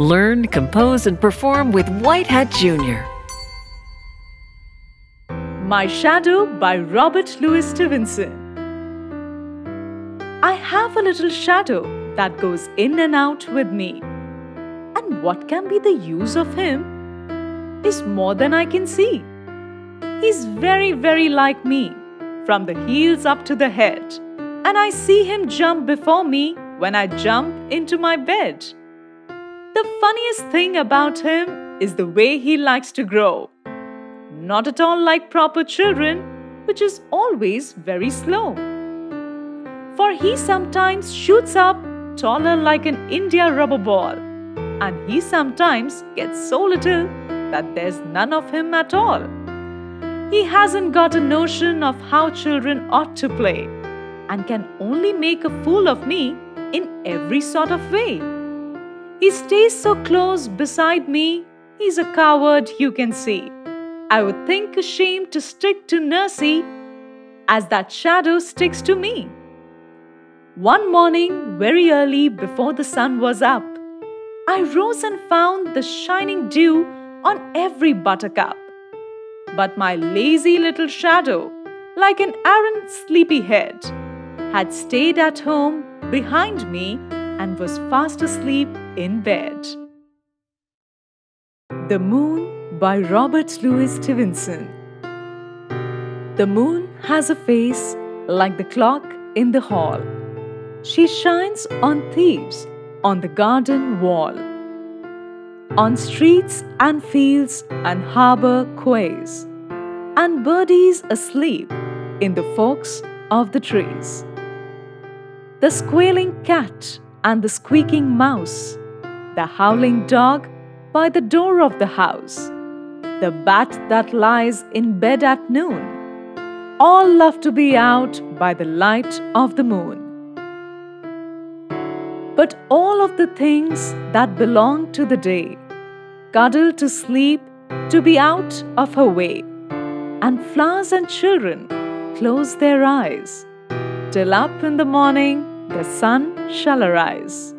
Learn, compose, and perform with White Hat Jr. My Shadow by Robert Louis Stevenson. I have a little shadow that goes in and out with me. And what can be the use of him is more than I can see. He's very, very like me, from the heels up to the head, and I see him jump before me when I jump into my bed. The funniest thing about him is the way he likes to grow. Not at all like proper children, which is always very slow. For he sometimes shoots up taller like an India rubber ball, and he sometimes gets so little that there's none of him at all. He hasn't got a notion of how children ought to play and can only make a fool of me in every sort of way. He stays so close beside me, he's a coward, you can see. I would think a shame to stick to Nursey as that shadow sticks to me. One morning, very early before the sun was up, I rose and found the shining dew on every buttercup. But my lazy little shadow, like an errant sleepyhead, had stayed at home behind me and was fast asleep in bed. The Moon by Robert Louis Stevenson. The moon has a face like the clock in the hall. She shines on thieves on the garden wall on streets and fields and harbor quays, and birdies asleep in the forks of the trees. The squealing cat and the squeaking mouse, the howling dog by the door of the house, the bat that lies in bed at noon, all love to be out by the light of the moon. But all of the things that belong to the day cuddle to sleep to be out of her way, and flowers and children close their eyes till up in the morning the sun shall arise.